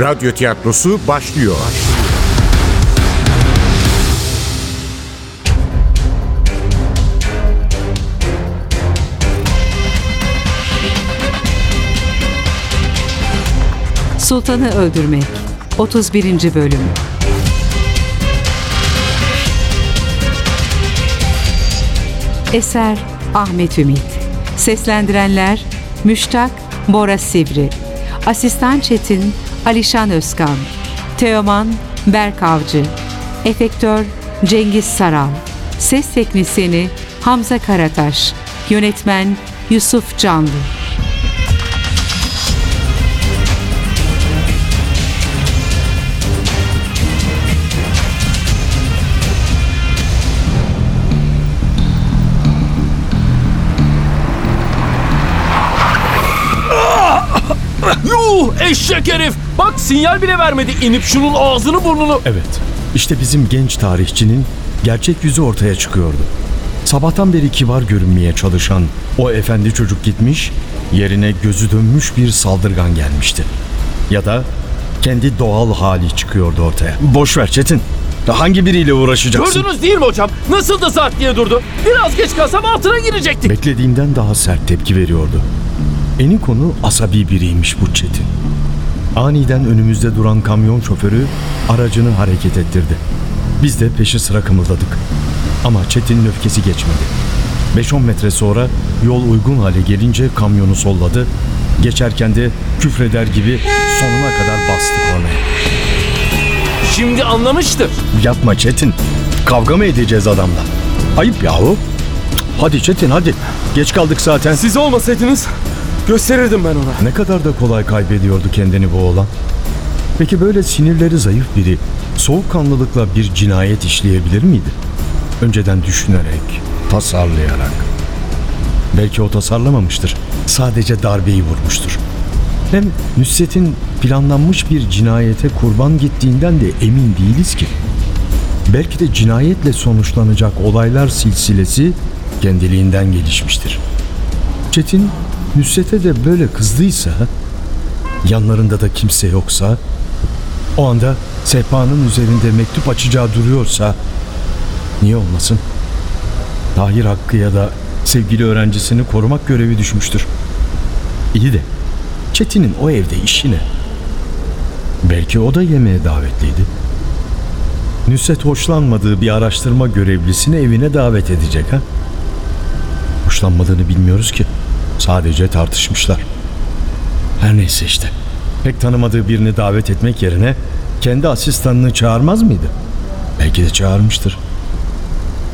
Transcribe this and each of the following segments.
Radyo tiyatrosu başlıyor. Sultanı Öldürmek 31. Bölüm Eser Ahmet Ümit Seslendirenler Müştak Bora Sivri Asistan Çetin Alişan Özkan Teoman Berk Avcı Efektör Cengiz Saral Ses Teknisini Hamza Karataş Yönetmen Yusuf Canlı Yuh eşek herif. Bak sinyal bile vermedi. İnip şunun ağzını burnunu. Evet, işte bizim genç tarihçinin gerçek yüzü ortaya çıkıyordu. Sabahtan beri kibar görünmeye çalışan o efendi çocuk gitmiş, yerine gözü dönmüş bir saldırgan gelmişti. Ya da kendi doğal hali çıkıyordu ortaya. Boş ver Çetin. Hangi biriyle uğraşacaksın? Gördünüz değil mi hocam? Nasıl da saat diye durdu. Biraz geç kalsam altına girecektik. Beklediğimden daha sert tepki veriyordu. Eni konu asabi biriymiş bu Çetin. Aniden önümüzde duran kamyon şoförü aracını hareket ettirdi. Biz de peşi sıra kımıldadık. Ama Çetin'in öfkesi geçmedi. 5-10 metre sonra yol uygun hale gelince kamyonu solladı. Geçerken de küfreder gibi sonuna kadar bastı kornaya. Şimdi anlamıştır. Yapma Çetin. Kavga mı edeceğiz adamla? Ayıp yahu. Hadi Çetin hadi. Geç kaldık zaten. Siz olmasaydınız gösterirdim ben ona. Ne kadar da kolay kaybediyordu kendini bu oğlan. Peki böyle sinirleri zayıf biri soğukkanlılıkla bir cinayet işleyebilir miydi? Önceden düşünerek, tasarlayarak. Belki o tasarlamamıştır. Sadece darbeyi vurmuştur. Hem Nusret'in planlanmış bir cinayete kurban gittiğinden de emin değiliz ki. Belki de cinayetle sonuçlanacak olaylar silsilesi kendiliğinden gelişmiştir. Çetin Nusret'e de böyle kızdıysa, yanlarında da kimse yoksa, o anda sehpanın üzerinde mektup açacağı duruyorsa, niye olmasın? Tahir Hakkı ya da sevgili öğrencisini korumak görevi düşmüştür. İyi de Çetin'in o evde işi ne? Belki o da yemeğe davetliydi. Nusret hoşlanmadığı bir araştırma görevlisini evine davet edecek ha? Hoşlanmadığını bilmiyoruz ki. Sadece tartışmışlar. Her neyse işte. Pek tanımadığı birini davet etmek yerine kendi asistanını çağırmaz mıydı? Belki de çağırmıştır.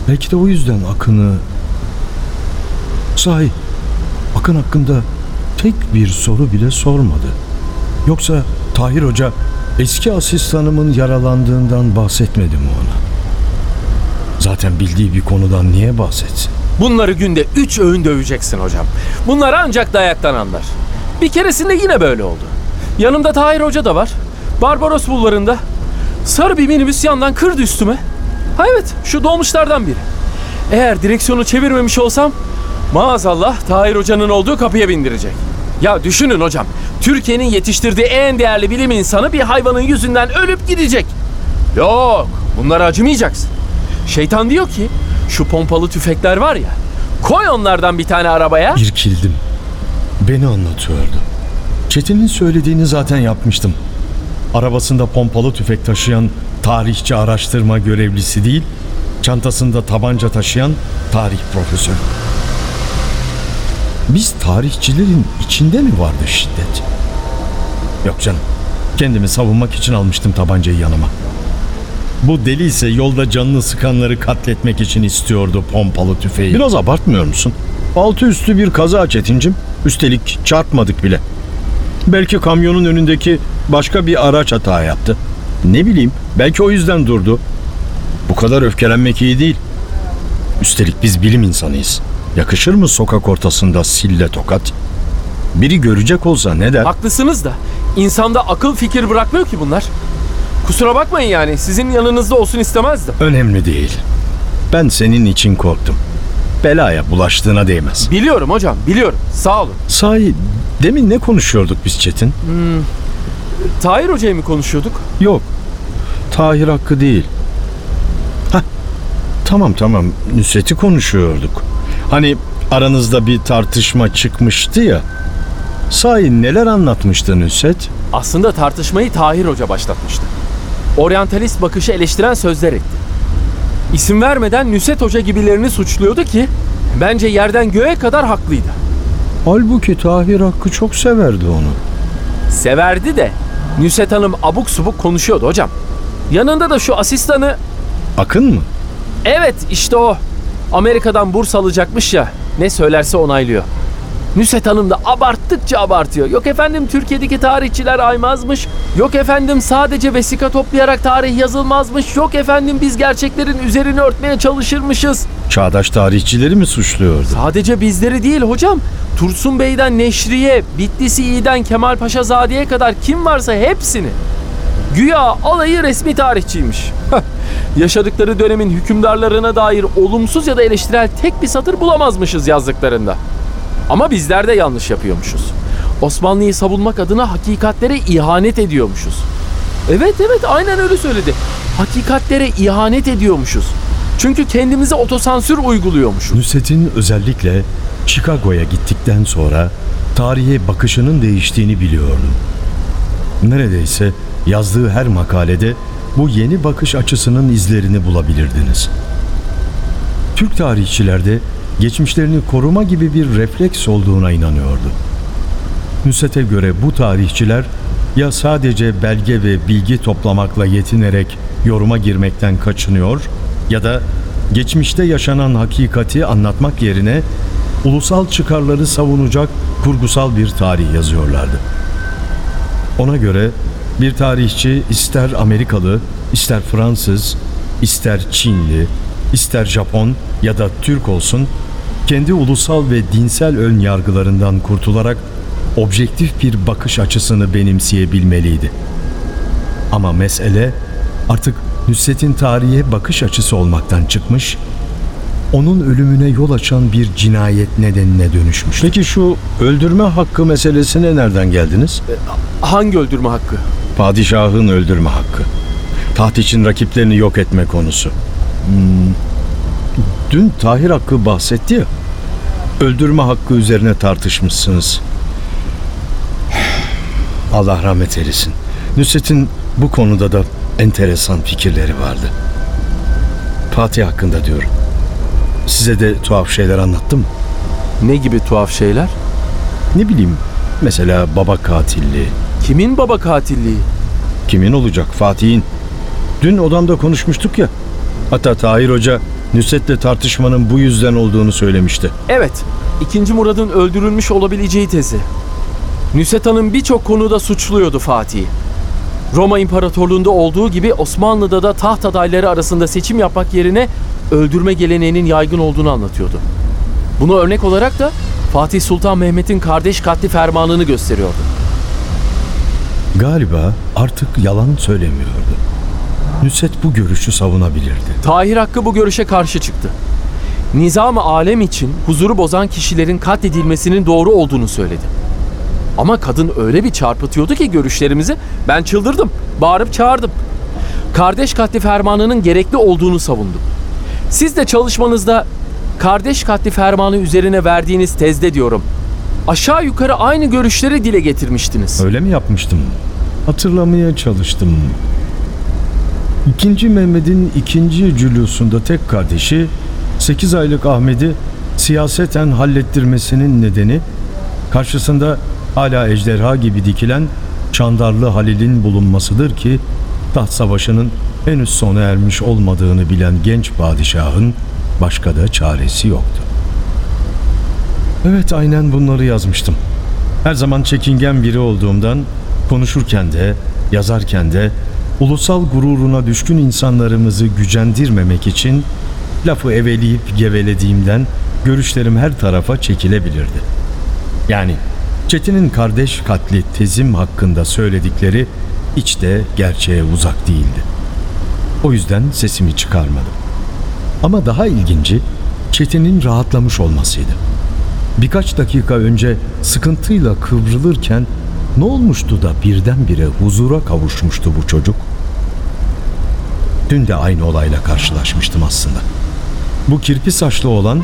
Belki de o yüzden Akın'ı... Sahi, Akın hakkında tek bir soru bile sormadı. Yoksa Tahir Hoca eski asistanımın yaralandığından bahsetmedi mi ona? Zaten bildiği bir konudan niye bahsetsin? Bunları günde üç öğün döveceksin hocam. Bunlar ancak dayaktan anlar. Bir keresinde yine böyle oldu. Yanımda Tahir Hoca da var. Barbaros bulvarında. Sarı bir minibüs yandan kırdı üstüme. Ha evet şu dolmuşlardan biri. Eğer direksiyonu çevirmemiş olsam maazallah Tahir Hoca'nın olduğu kapıya bindirecek. Ya düşünün hocam. Türkiye'nin yetiştirdiği en değerli bilim insanı bir hayvanın yüzünden ölüp gidecek. Yok bunlara acımayacaksın. Şeytan diyor ki şu pompalı tüfekler var ya koy onlardan bir tane arabaya. İrkildim. Beni anlatıyordu. Çetin'in söylediğini zaten yapmıştım. Arabasında pompalı tüfek taşıyan tarihçi araştırma görevlisi değil, çantasında tabanca taşıyan tarih profesörü. Biz tarihçilerin içinde mi vardı şiddet? Yok canım. Kendimi savunmak için almıştım tabancayı yanıma. Bu deli ise yolda canını sıkanları katletmek için istiyordu pompalı tüfeği. Biraz abartmıyor musun? Altı üstü bir kaza Çetincim. Üstelik çarpmadık bile. Belki kamyonun önündeki başka bir araç hata yaptı. Ne bileyim, belki o yüzden durdu. Bu kadar öfkelenmek iyi değil. Üstelik biz bilim insanıyız. Yakışır mı sokak ortasında sille tokat? Biri görecek olsa ne der? Haklısınız da insanda akıl fikir bırakmıyor ki bunlar. Kusura bakmayın yani sizin yanınızda olsun istemezdim. Önemli değil. Ben senin için korktum. Belaya bulaştığına değmez. Biliyorum hocam biliyorum sağ olun. Sahi demin ne konuşuyorduk biz Çetin? Tahir Hoca'yı mı konuşuyorduk? Yok. Tahir Hakkı değil. Hah. Tamam tamam. Nusret'i konuşuyorduk. Hani aranızda bir tartışma çıkmıştı ya. Sahi neler anlatmıştı Nusret? Aslında tartışmayı Tahir Hoca başlatmıştı. Oryantalist bakışı eleştiren sözler etti. İsim vermeden Nüset Hoca gibilerini suçluyordu ki bence yerden göğe kadar haklıydı. Halbuki Tahir Hakkı çok severdi onu. Severdi de Nüset Hanım abuk subuk konuşuyordu hocam. Yanında da şu asistanı Akın mı? evet işte o Amerika'dan burs alacakmış ya ne söylerse onaylıyor. Nüset Hanım da abarttıkça abartıyor. Yok efendim Türkiye'deki tarihçiler aymazmış. Yok efendim sadece vesika toplayarak tarih yazılmazmış. Yok efendim biz gerçeklerin üzerini örtmeye çalışırmışız. Çağdaş tarihçileri mi suçluyordu? Sadece bizleri değil hocam. Tursun Bey'den Neşriye, Bitlisi İ'den Kemal Paşazade'ye kadar kim varsa hepsini. Güya alayı resmi tarihçiymiş. Yaşadıkları dönemin hükümdarlarına dair olumsuz ya da eleştirel tek bir satır bulamazmışız yazdıklarında. Ama bizler de yanlış yapıyormuşuz. Osmanlı'yı savunmak adına hakikatlere ihanet ediyormuşuz. Evet evet aynen öyle söyledi. Hakikatlere ihanet ediyormuşuz. Çünkü kendimize otosansür uyguluyormuşuz. Nusret'in özellikle Chicago'ya gittikten sonra tarihe bakışının değiştiğini biliyordum. Neredeyse yazdığı her makalede bu yeni bakış açısının izlerini bulabilirdiniz. Türk tarihçilerde geçmişlerini koruma gibi bir refleks olduğuna inanıyordu. Nusret'e göre bu tarihçiler ya sadece belge ve bilgi toplamakla yetinerek yoruma girmekten kaçınıyor ya da geçmişte yaşanan hakikati anlatmak yerine ulusal çıkarları savunacak kurgusal bir tarih yazıyorlardı. Ona göre bir tarihçi ister Amerikalı, ister Fransız, ister Çinli, ister Japon ya da Türk olsun kendi ulusal ve dinsel ön yargılarından kurtularak objektif bir bakış açısını benimseyebilmeliydi. Ama mesele artık Nusret'in tarihe bakış açısı olmaktan çıkmış, onun ölümüne yol açan bir cinayet nedenine dönüşmüş. Peki şu öldürme hakkı meselesine nereden geldiniz? Hangi öldürme hakkı? Padişahın öldürme hakkı. Taht için rakiplerini yok etme konusu. Hmm, Dün Tahir Hakkı bahsetti ya. Öldürme hakkı üzerine tartışmışsınız. Allah rahmet eylesin. Nusret'in bu konuda da enteresan fikirleri vardı. Fatih hakkında diyorum. Size de tuhaf şeyler anlattım mı? Ne gibi tuhaf şeyler? Ne bileyim mesela baba katilliği. Kimin baba katilliği? Kimin olacak? Fatih'in. Dün odamda konuşmuştuk ya. Hatta Tahir Hoca Nusret'le tartışmanın bu yüzden olduğunu söylemişti. Evet, 2. Murad'ın öldürülmüş olabileceği tezi. Nüset Hanım birçok konuda suçluyordu Fatih'i. Roma İmparatorluğu'nda olduğu gibi Osmanlı'da da taht adayları arasında seçim yapmak yerine öldürme geleneğinin yaygın olduğunu anlatıyordu. Buna örnek olarak da Fatih Sultan Mehmet'in kardeş katli fermanını gösteriyordu. Galiba artık yalan söylemiyordu. Nusret bu görüşü savunabilirdi. Tahir Hakkı bu görüşe karşı çıktı. Nizam-ı alem için huzuru bozan kişilerin katledilmesinin doğru olduğunu söyledi. Ama kadın öyle bir çarpıtıyordu ki görüşlerimizi ben çıldırdım, bağırıp çağırdım. Kardeş katli fermanının gerekli olduğunu savundum. Siz de çalışmanızda kardeş katli fermanı üzerine verdiğiniz tezde diyorum. Aşağı yukarı aynı görüşleri dile getirmiştiniz. Öyle mi yapmıştım? Hatırlamaya çalıştım. İkinci Mehmet'in ikinci cülusunda tek kardeşi 8 aylık Ahmet'i siyaseten hallettirmesinin nedeni karşısında hala ejderha gibi dikilen Çandarlı Halil'in bulunmasıdır ki taht savaşının henüz sona ermiş olmadığını bilen genç padişahın başka da çaresi yoktu. Evet aynen bunları yazmıştım. Her zaman çekingen biri olduğumdan konuşurken de yazarken de ulusal gururuna düşkün insanlarımızı gücendirmemek için lafı eveleyip gevelediğimden görüşlerim her tarafa çekilebilirdi. Yani Çetin'in kardeş katli tezim hakkında söyledikleri hiç de gerçeğe uzak değildi. O yüzden sesimi çıkarmadım. Ama daha ilginci Çetin'in rahatlamış olmasıydı. Birkaç dakika önce sıkıntıyla kıvrılırken Ne olmuştu da birdenbire huzura kavuşmuştu bu çocuk? Dün de aynı olayla karşılaşmıştım aslında. Bu kirpi saçlı olan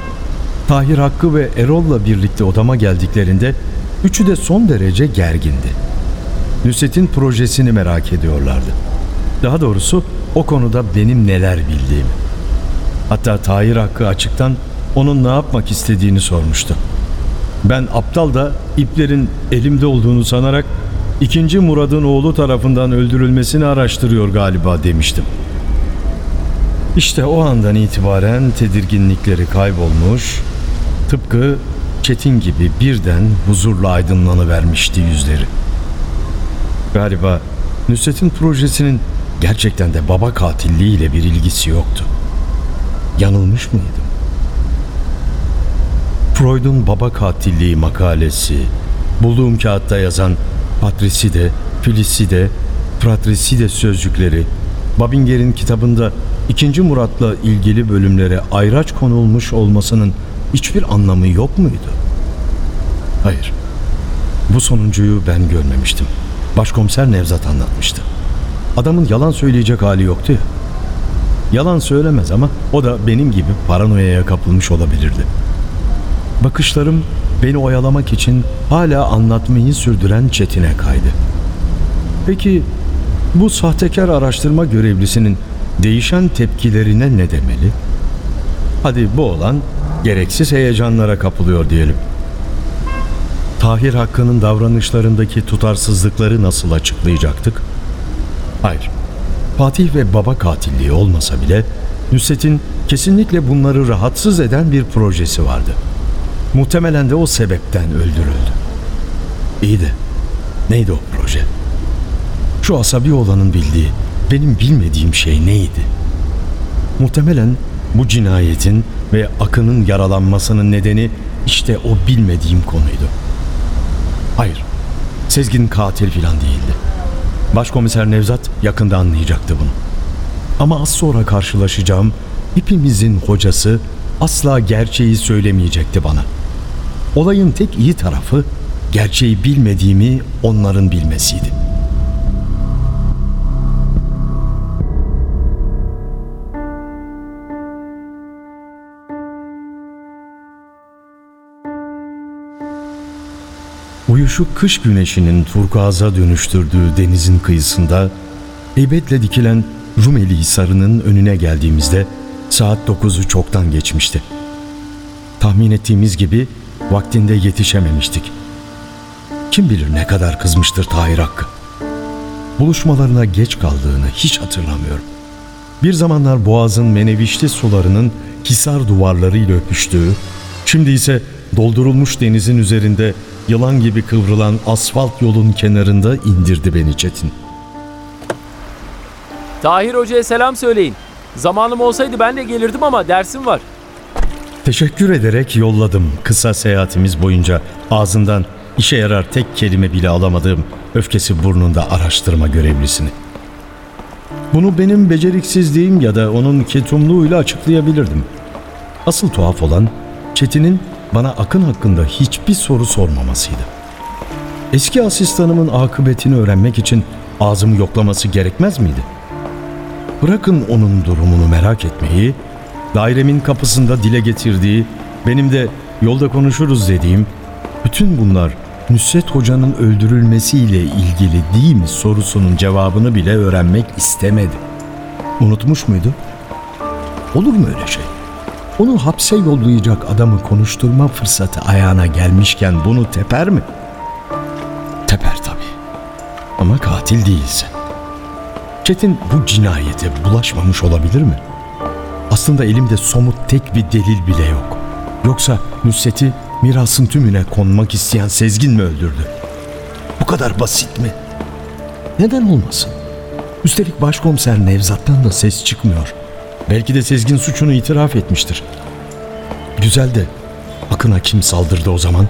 Tahir Hakkı ve Erol'la birlikte odama geldiklerinde üçü de son derece gergindi. Nusret'in projesini merak ediyorlardı. Daha doğrusu o konuda benim neler bildiğimi. Hatta Tahir Hakkı açıktan onun ne yapmak istediğini sormuştu. Ben aptal da iplerin elimde olduğunu sanarak ikinci Murad'ın oğlu tarafından öldürülmesini araştırıyor galiba demiştim. İşte o andan itibaren tedirginlikleri kaybolmuş, tıpkı Çetin gibi birden huzurla aydınlanıvermişti yüzleri. Galiba Nusret'in projesinin gerçekten de baba katilliğiyle bir ilgisi yoktu. Yanılmış mıydım? Freud'un baba katilliği makalesi, bulduğum kağıtta yazan Patricide, Filiside, Fratricide sözcükleri, Babinger'in kitabında 2. Murat'la ilgili bölümlere ayraç konulmuş olmasının hiçbir anlamı yok muydu? Hayır. Bu sonuncuyu ben görmemiştim. Başkomiser Nevzat anlatmıştı. Adamın yalan söyleyecek hali yoktu ya. Yalan söylemez ama o da benim gibi paranoyaya kapılmış olabilirdi. Bakışlarım beni oyalamak için hala anlatmayı sürdüren Çetin'e kaydı. Peki bu sahtekar araştırma görevlisinin değişen tepkilerine ne demeli? Hadi bu olan gereksiz heyecanlara kapılıyor diyelim. Tahir Hakkı'nın davranışlarındaki tutarsızlıkları nasıl açıklayacaktık? Hayır. Fatih ve baba katilliği olmasa bile Nusret'in kesinlikle bunları rahatsız eden bir projesi vardı. Muhtemelen de o sebepten öldürüldü. İyi de neydi o proje? Şu asabi olanın bildiği, benim bilmediğim şey neydi? Muhtemelen bu cinayetin ve Akın'ın yaralanmasının nedeni işte o bilmediğim konuydu. Hayır, Sezgin katil filan değildi. Başkomiser Nevzat yakında anlayacaktı bunu. Ama az sonra karşılaşacağım hepimizin hocası asla gerçeği söylemeyecekti bana. Olayın tek iyi tarafı gerçeği bilmediğimi onların bilmesiydi. Uyuşuk kış güneşinin turkuaza dönüştürdüğü denizin kıyısında heybetle dikilen Rumeli Hisarı'nın önüne geldiğimizde saat 9'u çoktan geçmişti. Tahmin ettiğimiz gibi vaktinde yetişememiştik. Kim bilir ne kadar kızmıştır Tahir Hakkı. Buluşmalarına geç kaldığını hiç hatırlamıyorum. Bir zamanlar boğazın menevişli sularının hisar duvarlarıyla öpüştüğü, şimdi ise doldurulmuş denizin üzerinde yılan gibi kıvrılan asfalt yolun kenarında indirdi beni Çetin. Tahir Hoca'ya selam söyleyin. Zamanım olsaydı ben de gelirdim ama dersim var. Teşekkür ederek yolladım kısa seyahatimiz boyunca ağzından işe yarar tek kelime bile alamadığım öfkesi burnunda araştırma görevlisini. Bunu benim beceriksizliğim ya da onun ketumluğuyla açıklayabilirdim. Asıl tuhaf olan Çetin'in bana Akın hakkında hiçbir soru sormamasıydı. Eski asistanımın akıbetini öğrenmek için ağzımı yoklaması gerekmez miydi? Bırakın onun durumunu merak etmeyi, dairemin kapısında dile getirdiği, benim de yolda konuşuruz dediğim, bütün bunlar Nusret Hoca'nın öldürülmesiyle ilgili değil mi sorusunun cevabını bile öğrenmek istemedi. Unutmuş muydu? Olur mu öyle şey? Onu hapse yollayacak adamı konuşturma fırsatı ayağına gelmişken bunu teper mi? Teper tabii. Ama katil değilse. Çetin bu cinayete bulaşmamış olabilir mi? Aslında elimde somut tek bir delil bile yok. Yoksa Nusret'i mirasın tümüne konmak isteyen Sezgin mi öldürdü? Bu kadar basit mi? Neden olmasın? Üstelik başkomiser Nevzat'tan da ses çıkmıyor. Belki de Sezgin suçunu itiraf etmiştir. Güzel de Akın'a kim saldırdı o zaman?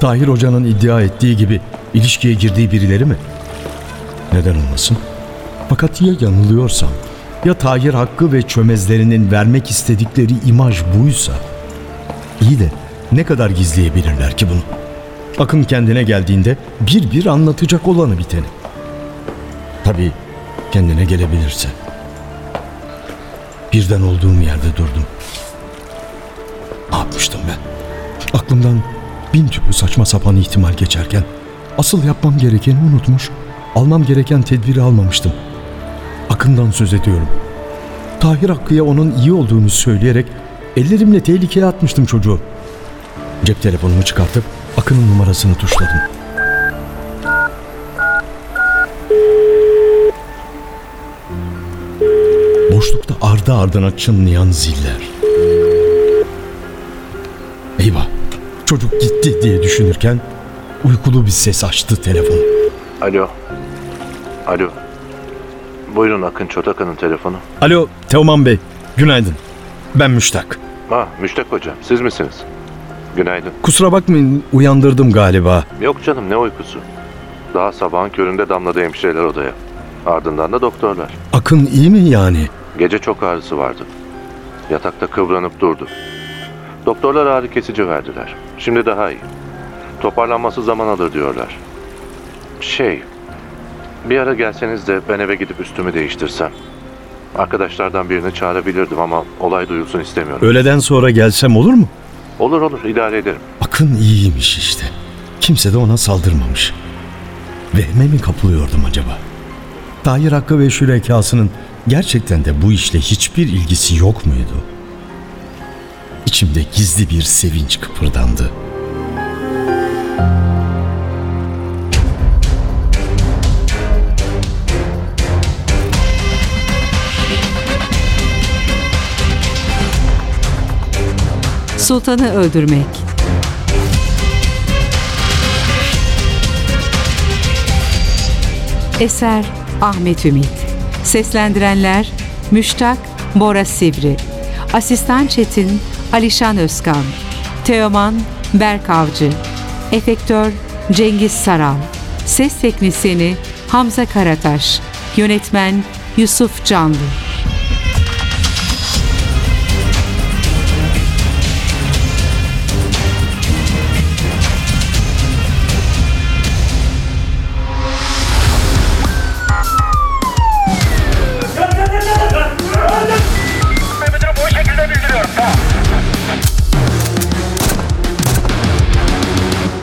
Tahir Hoca'nın iddia ettiği gibi ilişkiye girdiği birileri mi? Neden olmasın? Fakat ya yanılıyorsam, ya Tahir Hakkı ve çömezlerinin vermek istedikleri imaj buysa, iyi de ne kadar gizleyebilirler ki bunu? Akın kendine geldiğinde bir bir anlatacak olanı biteni. Tabii kendine gelebilirse. Birden olduğum yerde durdum. Ne yapmıştım ben? Aklımdan bin türlü saçma sapan ihtimal geçerken asıl yapmam gerekeni unutmuş, almam gereken tedbiri almamıştım. Akından söz ediyorum. Tahir Hakkı'ya onun iyi olduğunu söyleyerek ellerimle tehlikeye atmıştım çocuğu. Cep telefonumu çıkartıp Akın'ın numarasını tuşladım. Boşlukta ardı ardına çınlayan ziller. Eyvah, çocuk gitti diye düşünürken uykulu bir ses açtı telefonu. Alo. Alo. Buyurun Akın Çotakan'ın telefonu. Alo Teoman Bey, günaydın. Ben Müştak. Ha Müştak Hocam siz misiniz? Günaydın. Kusura bakmayın uyandırdım galiba. Yok canım ne uykusu. Daha sabahın köründe damladı hemşireler odaya. Ardından da doktorlar. Akın iyi mi yani? Gece çok ağrısı vardı. Yatakta kıvranıp durdu. Doktorlar ağrı kesici verdiler. Şimdi daha iyi. Toparlanması zaman alır diyorlar. Şey, bir ara gelseniz de ben eve gidip üstümü değiştirsem. Arkadaşlardan birini çağırabilirdim ama olay duyulsun istemiyorum. Öğleden sonra gelsem olur mu? Olur olur idare ederim. Akın iyiymiş işte. Kimse de ona saldırmamış. Vehme mi kapılıyordum acaba? Tahir Hakkı ve şürekasının gerçekten de bu işle hiçbir ilgisi yok muydu? İçimde gizli bir sevinç kıpırdandı. Sultanı öldürmek. Eser Ahmet Ümit. Seslendirenler Müştak Bora Sivri. Asistan Çetin Alişan Özkan. Teoman Berk Avcı. Efektör Cengiz Saral. Ses teknisyeni Hamza Karataş. Yönetmen Yusuf Canlı.